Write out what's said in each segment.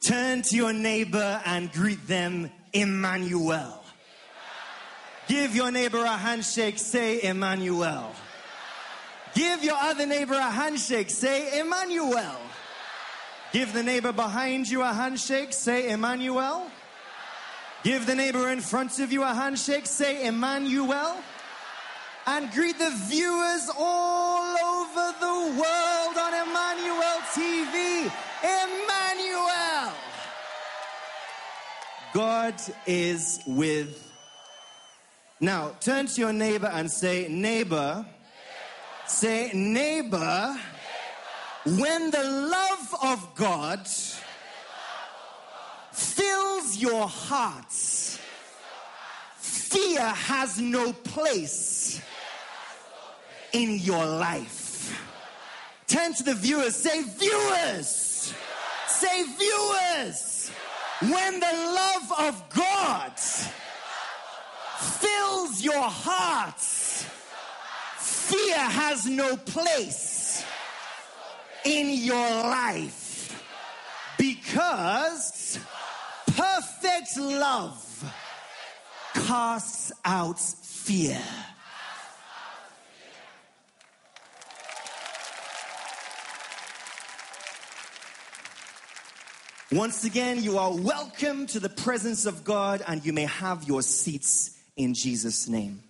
Turn to your neighbor and greet them, Emmanuel. Give your neighbor a handshake, say Emmanuel. Give your other neighbor a handshake, say Emmanuel. Give the neighbor behind you a handshake, say Emmanuel. Give the neighbor in front of you a handshake, say Emmanuel. And greet the viewers all over the world on Emmanuel TV. Emmanuel! God is with. Now, turn to your neighbor and say, Neighbor. Say, neighbor. When the love of God fills your heart, fear has no place in your life. Turn to the viewers, say, Viewers, say, Viewers, when the love of God fills your heart, fear has no place in your life because perfect love casts out fear. Once again, you are welcome to the presence of God and you may have your seats in Jesus' name.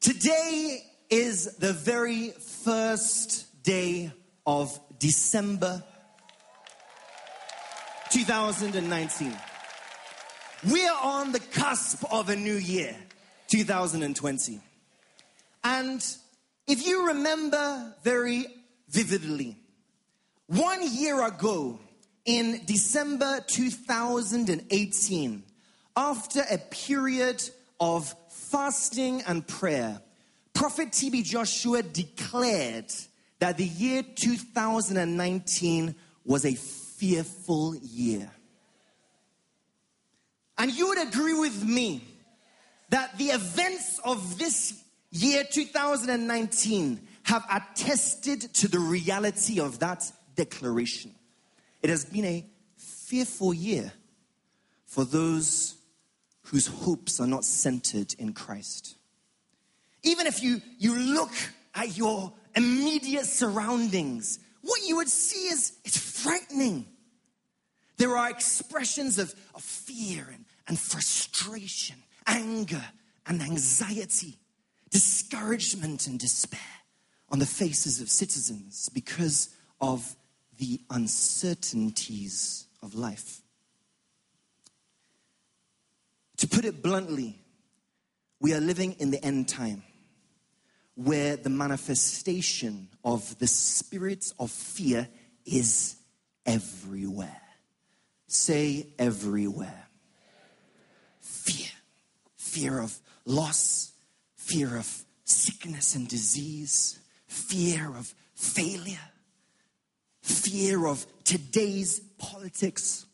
Today is the very first day of December 2019. We are on the cusp of a new year, 2020. And if you remember very vividly, one year ago, in December 2018, after a period of fasting and prayer, Prophet TB Joshua declared that the year 2019 was a fearful year. And you would agree with me that the events of this year 2019 have attested to the reality of that declaration. It has been a fearful year for those whose hopes are not centered in Christ. Even if you, you look at your immediate surroundings, what you would see is it's frightening. There are expressions of, of fear and, and frustration, anger and anxiety, discouragement and despair on the faces of citizens because of the uncertainties of life. To put it bluntly, we are living in the end time where the manifestation of the spirits of fear is everywhere. Say everywhere. Fear. Fear of loss, fear of sickness and disease, fear of failure, fear of today's politics,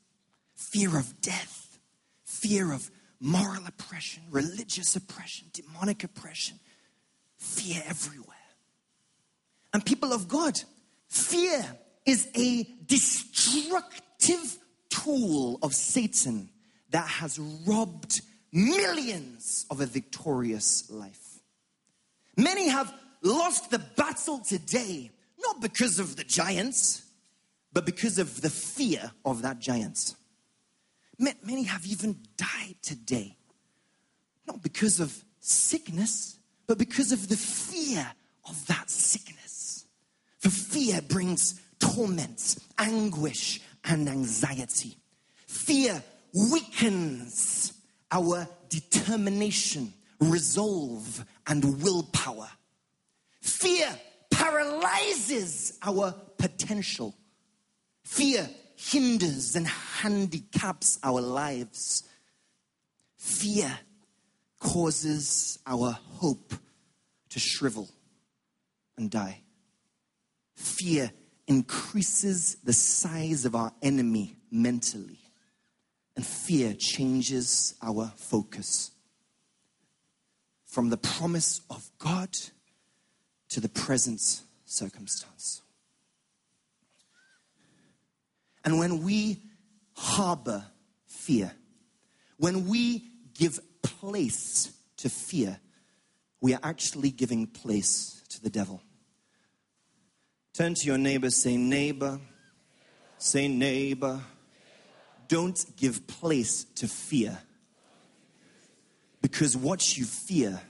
fear of death, fear of moral oppression, religious oppression, demonic oppression, fear everywhere. And people of God, fear is a destructive tool of Satan that has robbed millions of a victorious life. Many have lost the battle today not because of the giants, but because of the fear of that giant. Many have even died today, not because of sickness, but because of the fear of that sickness. For fear brings torment, anguish, and anxiety. Fear weakens our determination, resolve, and willpower. Fear paralyzes our potential. Fear hinders and handicaps our lives. Fear causes our hope to shrivel and die. Fear increases the size of our enemy mentally. And fear changes our focus from the promise of God to the present circumstance. And when we harbor fear, when we give place to fear, we are actually giving place to the devil. Turn to your neighbor, say, neighbor, say, neighbor. Don't give place to fear because what you fear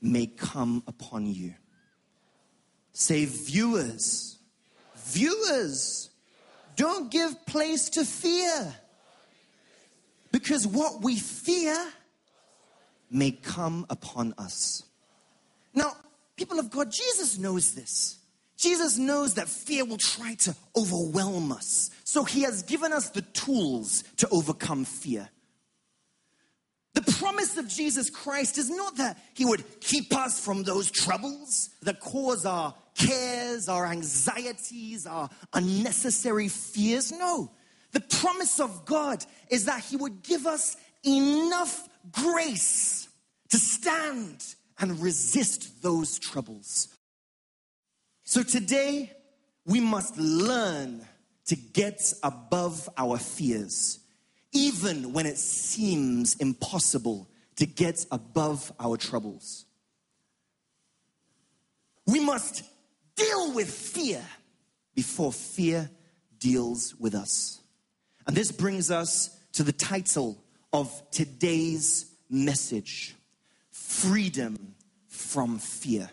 may come upon you. Say, viewers, viewers, don't give place to fear because what we fear may come upon us. Now, people of God, Jesus knows this. Jesus knows that fear will try to overwhelm us. So he has given us the tools to overcome fear. The promise of Jesus Christ is not that he would keep us from those troubles that cause our cares, our anxieties, our unnecessary fears. No. The promise of God is that he would give us enough grace to stand and resist those troubles. So today, we must learn to get above our fears, even when it seems impossible to get above our troubles. We must deal with fear before fear deals with us. And this brings us to the title of today's message freedom from fear.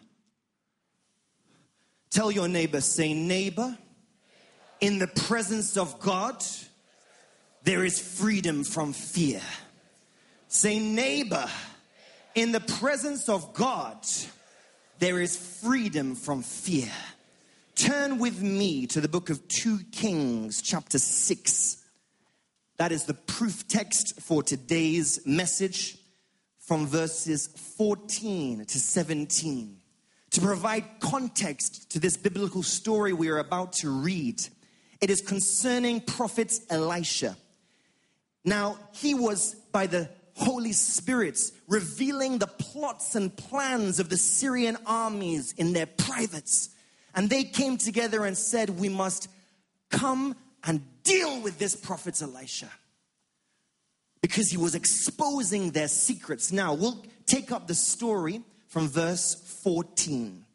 Tell your neighbor, say, neighbor, in the presence of God, there is freedom from fear. Say, neighbor, in the presence of God, there is freedom from fear. Turn with me to the book of 2 Kings, chapter 6. That is the proof text for today's message from verses 14 to 17. To provide context to this biblical story we are about to read, it is concerning prophet Elisha. Now, he was by the Holy Spirit revealing the plots and plans of the Syrian armies in their privates. And they came together and said, We must come and deal with this prophet Elisha because he was exposing their secrets. Now, we'll take up the story from verse 14.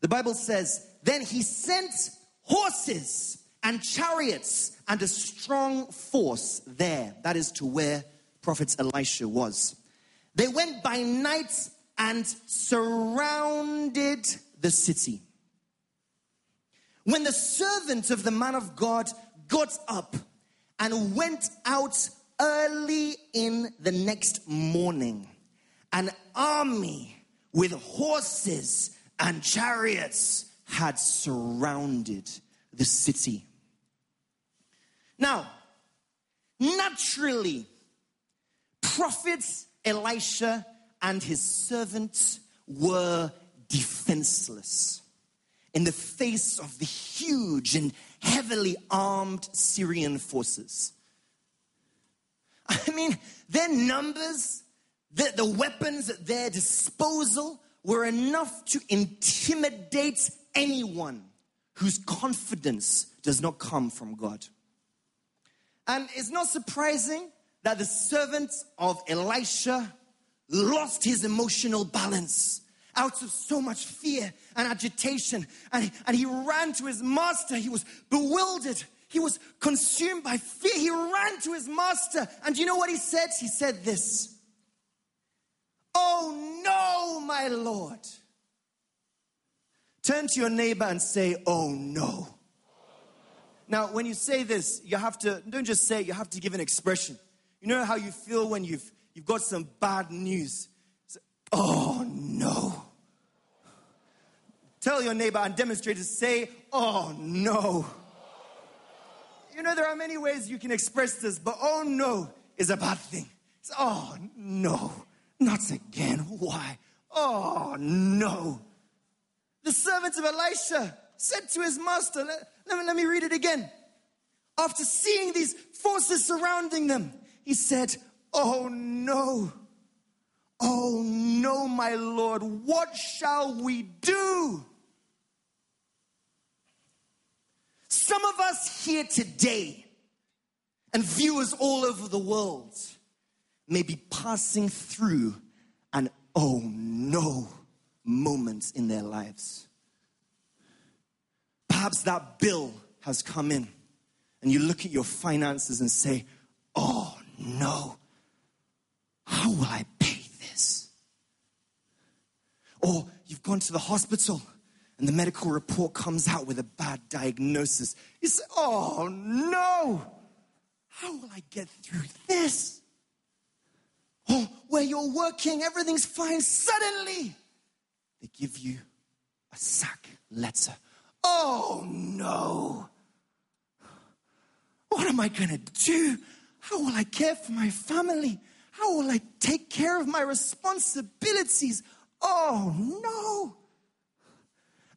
The Bible says, Then he sent horses and chariots and a strong force there. That is to where Prophet Elisha was. They went by night and surrounded the city. When the servant of the man of God got up and went out early in the next morning, an army with horses and chariots had surrounded the city. Now, naturally, prophets Elisha and his servants were defenseless in the face of the huge and heavily armed Syrian forces. I mean, their numbers, the, the weapons at their disposal were enough to intimidate anyone whose confidence does not come from God. And it's not surprising that the servant of Elisha lost his emotional balance out of so much fear and agitation. And, and he ran to his master. He was bewildered he was consumed by fear. He ran to his master. And you know what he said? He said this Oh no, my Lord. Turn to your neighbor and say, Oh no. Now, when you say this, you have to, don't just say it, you have to give an expression. You know how you feel when you've, you've got some bad news? Oh no. Tell your neighbor and demonstrate to say, Oh no. You know, there are many ways you can express this, but oh no is a bad thing. It's, oh no, not again. Why? Oh no. The servants of Elisha said to his master, let, let, me, let me read it again. After seeing these forces surrounding them, he said, Oh no. Oh no, my Lord, what shall we do? Some of us here today and viewers all over the world may be passing through an oh no moment in their lives. Perhaps that bill has come in and you look at your finances and say, oh no, how will I pay this? Or you've gone to the hospital and the medical report comes out with a bad diagnosis. You say, oh no, how will I get through this? Or where you're working, everything's fine. Suddenly, they give you a sack letter. Oh no. What am I going to do? How will I care for my family? How will I take care of my responsibilities? Oh no.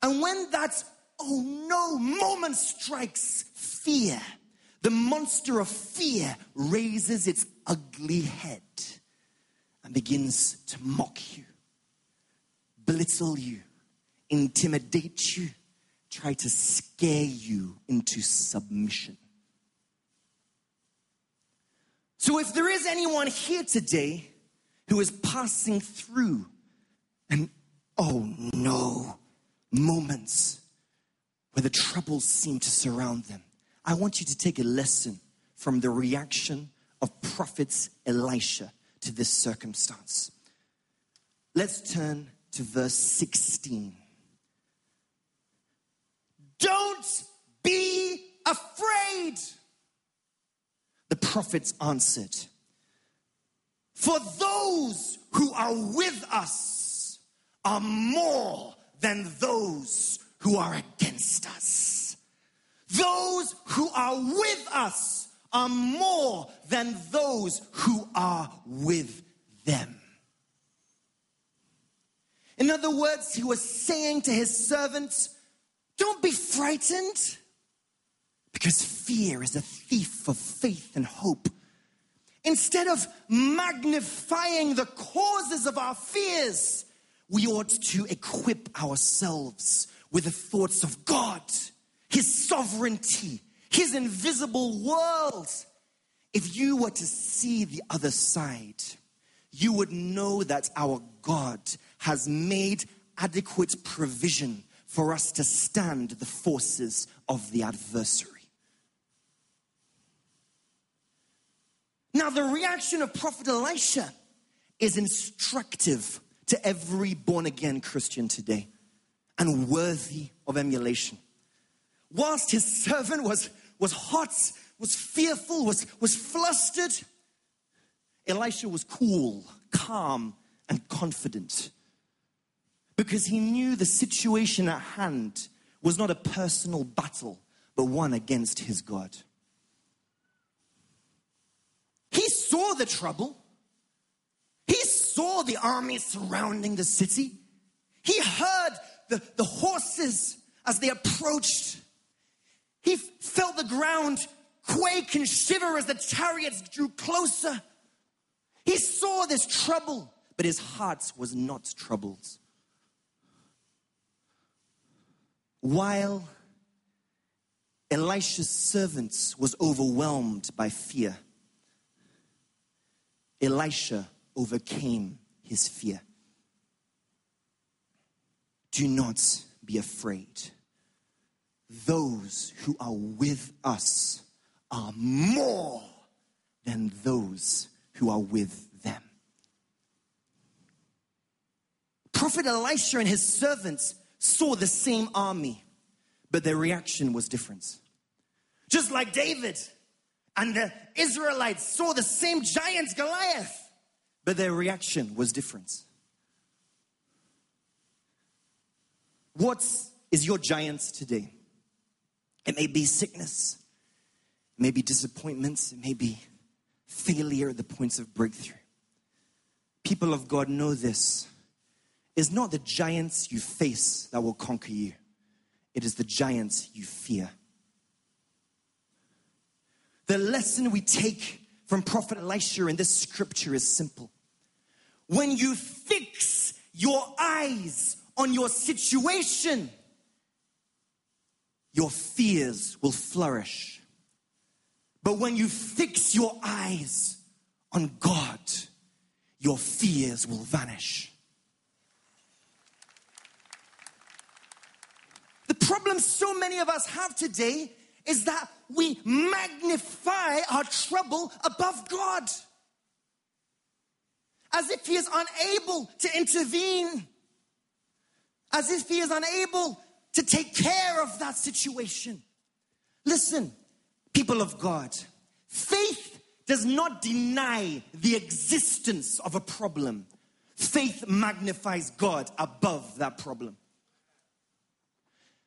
And when that oh no moment strikes fear, the monster of fear raises its ugly head and begins to mock you, belittle you, intimidate you, try to scare you into submission. So, if there is anyone here today who is passing through an oh no moments where the troubles seem to surround them, I want you to take a lesson from the reaction of prophets Elisha to this circumstance. Let's turn to verse 16. Don't be afraid. The prophets answered, For those who are with us are more than those who are against us. Those who are with us are more than those who are with them. In other words, he was saying to his servants, Don't be frightened, because fear is a thief of faith and hope. Instead of magnifying the causes of our fears, we ought to equip ourselves with the thoughts of God, His sovereignty, His invisible world. If you were to see the other side, you would know that our God has made adequate provision for us to stand the forces of the adversary. Now, the reaction of Prophet Elisha is instructive to every born again Christian today and worthy of emulation. Whilst his servant was, was hot, was fearful, was, was flustered, Elisha was cool, calm, and confident because he knew the situation at hand was not a personal battle, but one against his God. He saw the trouble. He saw the army surrounding the city. He heard the, the horses as they approached. He felt the ground quake and shiver as the chariots drew closer. He saw this trouble, but his heart was not troubled. While Elisha's servants was overwhelmed by fear, Elisha overcame his fear. Do not be afraid. Those who are with us are more than those who are with them. Prophet Elisha and his servants saw the same army, but their reaction was different. Just like David and the Israelites saw the same giant Goliath, but their reaction was different. What is your giant today? It may be sickness, it may be disappointments, it may be failure at the points of breakthrough. People of God know this. It's not the giants you face that will conquer you, it is the giants you fear. The lesson we take from Prophet Elisha in this scripture is simple. When you fix your eyes on your situation, your fears will flourish. But when you fix your eyes on God, your fears will vanish. The problem so many of us have today is that we magnify our trouble above God. As if He is unable to intervene. As if He is unable to take care of that situation. Listen, people of God, faith does not deny the existence of a problem. Faith magnifies God above that problem.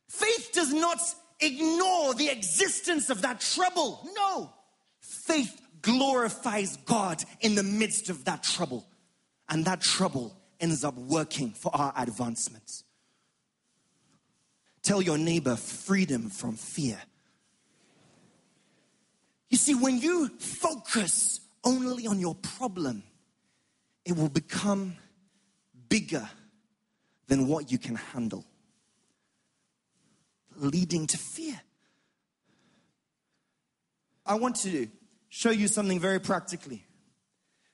Faith does not ignore the existence of that trouble. No. Faith glorifies God in the midst of that trouble. And that trouble ends up working for our advancement. Tell your neighbor freedom from fear. You see, when you focus only on your problem, it will become bigger than what you can handle, leading to fear. I want to show you something very practically.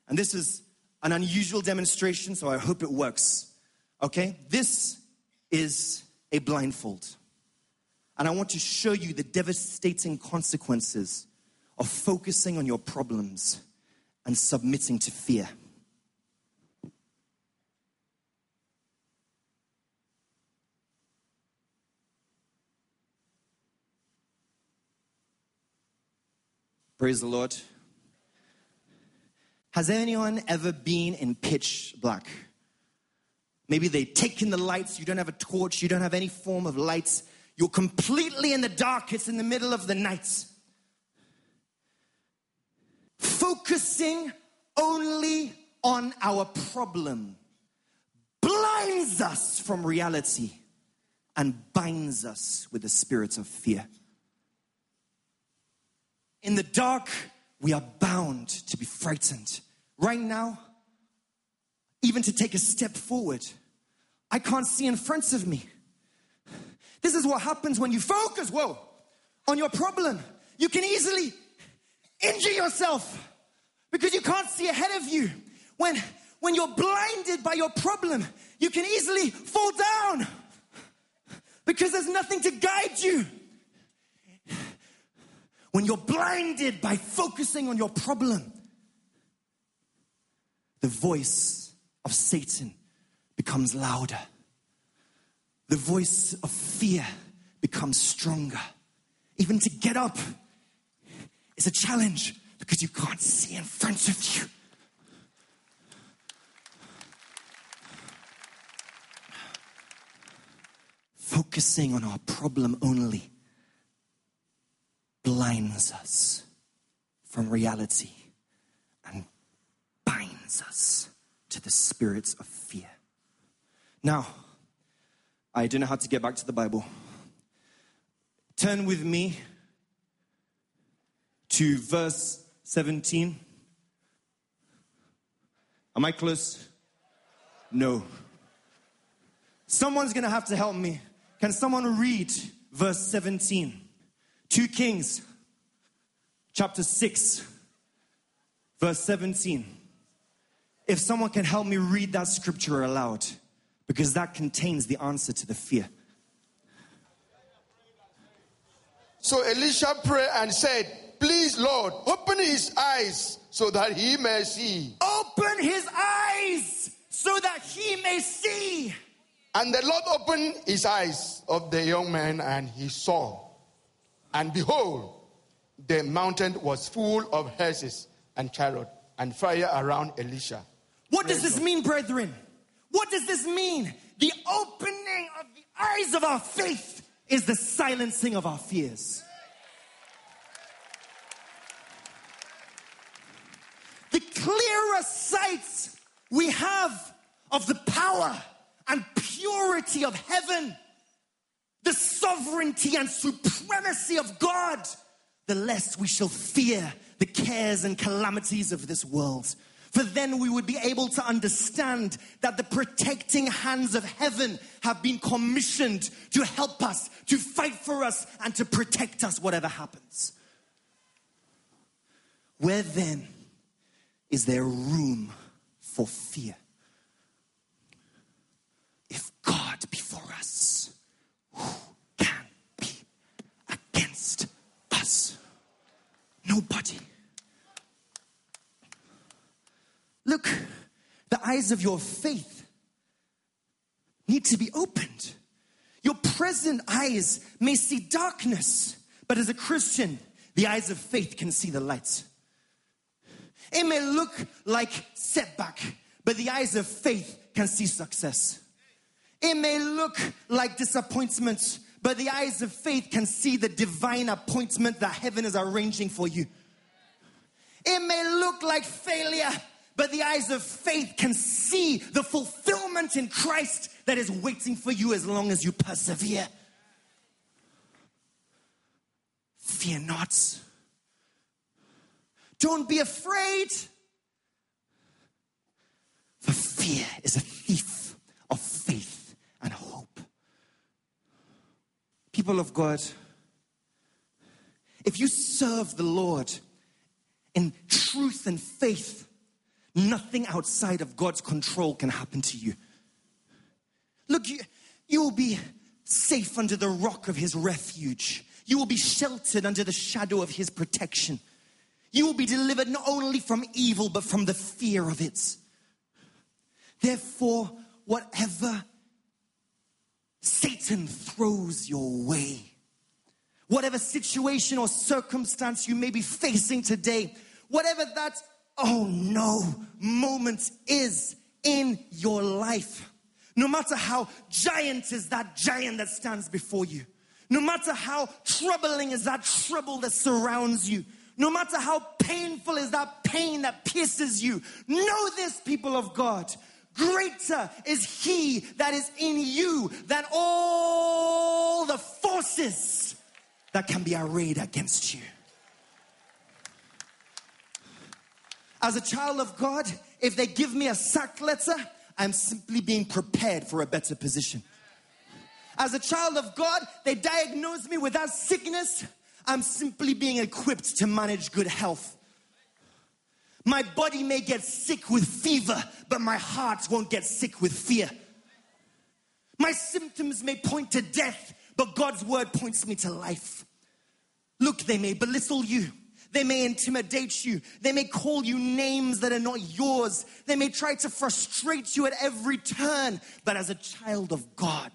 And this is an unusual demonstration, so I hope it works. Okay? This is a blindfold. And I want to show you the devastating consequences of focusing on your problems and submitting to fear. Praise the Lord. Has anyone ever been in pitch black? Maybe they take in the lights, you don't have a torch, you don't have any form of lights, you're completely in the dark, it's in the middle of the night. Focusing only on our problem blinds us from reality and binds us with the spirit of fear. In the dark, we are bound to be frightened. Right now, even to take a step forward, I can't see in front of me. This is what happens when you focus, whoa, on your problem. You can easily injure yourself because you can't see ahead of you. When, when you're blinded by your problem, you can easily fall down because there's nothing to guide you. When you're blinded by focusing on your problem, the voice of Satan becomes louder. The voice of fear becomes stronger. Even to get up is a challenge because you can't see in front of you. Focusing on our problem only blinds us from reality and binds us to the spirits of fear. Now, I don't know how to get back to the Bible. Turn with me to verse 17. Am I close? No. Someone's gonna have to help me. Can someone read verse 17? 2 Kings, chapter 6, verse 17. If someone can help me read that scripture aloud because that contains the answer to the fear. So Elisha prayed and said, Please, Lord, open his eyes so that he may see. Open his eyes so that he may see. And the Lord opened his eyes of the young man, and he saw. And behold, the mountain was full of horses and chariot and fire around Elisha. What does this mean, brethren? What does this mean? The opening of the eyes of our faith is the silencing of our fears. The clearer sight we have of the power and purity of heaven, the sovereignty and supremacy of God, the less we shall fear the cares and calamities of this world. For then we would be able to understand that the protecting hands of heaven have been commissioned to help us, to fight for us, and to protect us, whatever happens. Where then is there room for fear? If God be for us, who can be against us? Nobody. Look, the eyes of your faith need to be opened. Your present eyes may see darkness, but as a Christian, the eyes of faith can see the light. It may look like setback, but the eyes of faith can see success. It may look like disappointment, but the eyes of faith can see the divine appointment that heaven is arranging for you. It may look like failure, but the eyes of faith can see the fulfillment in Christ that is waiting for you as long as you persevere. Fear not. Don't be afraid. For fear is a thief of faith and hope. People of God, if you serve the Lord in truth and faith, Nothing outside of God's control can happen to you. Look, you, you will be safe under the rock of his refuge. You will be sheltered under the shadow of his protection. You will be delivered not only from evil, but from the fear of it. Therefore, whatever Satan throws your way, whatever situation or circumstance you may be facing today, whatever that oh no moment is in your life. No matter how giant is that giant that stands before you, no matter how troubling is that trouble that surrounds you, no matter how painful is that pain that pierces you, know this, people of God. Greater is He that is in you than all the forces that can be arrayed against you. As a child of God, if they give me a sack letter, I'm simply being prepared for a better position. As a child of God, they diagnose me with that sickness, I'm simply being equipped to manage good health. My body may get sick with fever, but my heart won't get sick with fear. My symptoms may point to death, but God's word points me to life. Look, they may belittle you. They may intimidate you. They may call you names that are not yours. They may try to frustrate you at every turn. But as a child of God,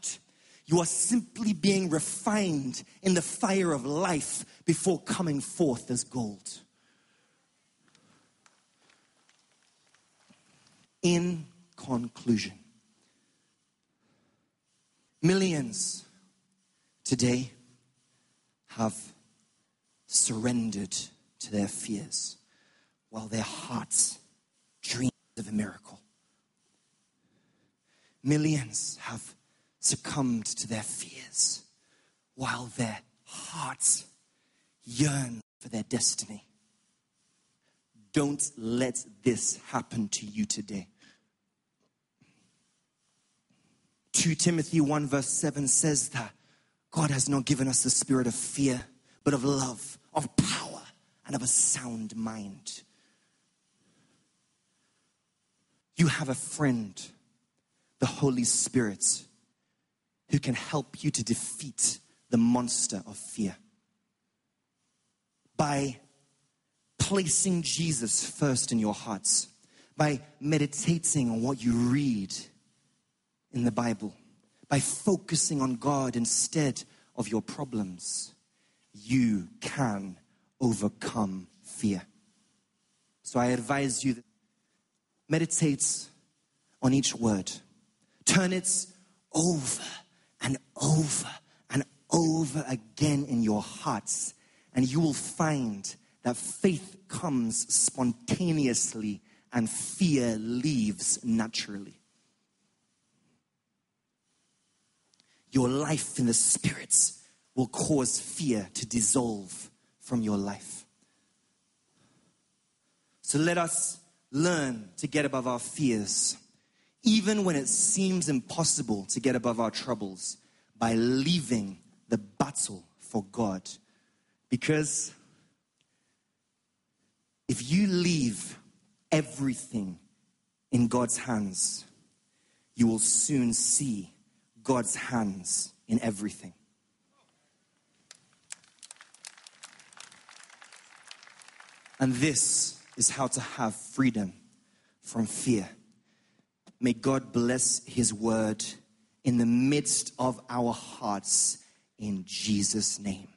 you are simply being refined in the fire of life before coming forth as gold. In conclusion, millions today have surrendered to their fears while their hearts dream of a miracle. Millions have succumbed to their fears while their hearts yearn for their destiny. Don't let this happen to you today. 2 Timothy 1 verse 7 says that God has not given us the spirit of fear, but of love, of power, and of a sound mind. You have a friend, the Holy Spirit, who can help you to defeat the monster of fear. By placing Jesus first in your hearts, by meditating on what you read in the Bible, by focusing on God instead of your problems, you can overcome fear. So I advise you meditate on each word. Turn it over and over and over again in your hearts and you will find that faith comes spontaneously and fear leaves naturally. Your life in the spirits will cause fear to dissolve from your life. So let us learn to get above our fears, even when it seems impossible to get above our troubles, by leaving the battle for God. Because if you leave everything in God's hands, you will soon see God's hands in everything. And this is how to have freedom from fear. May God bless His word in the midst of our hearts in Jesus' name.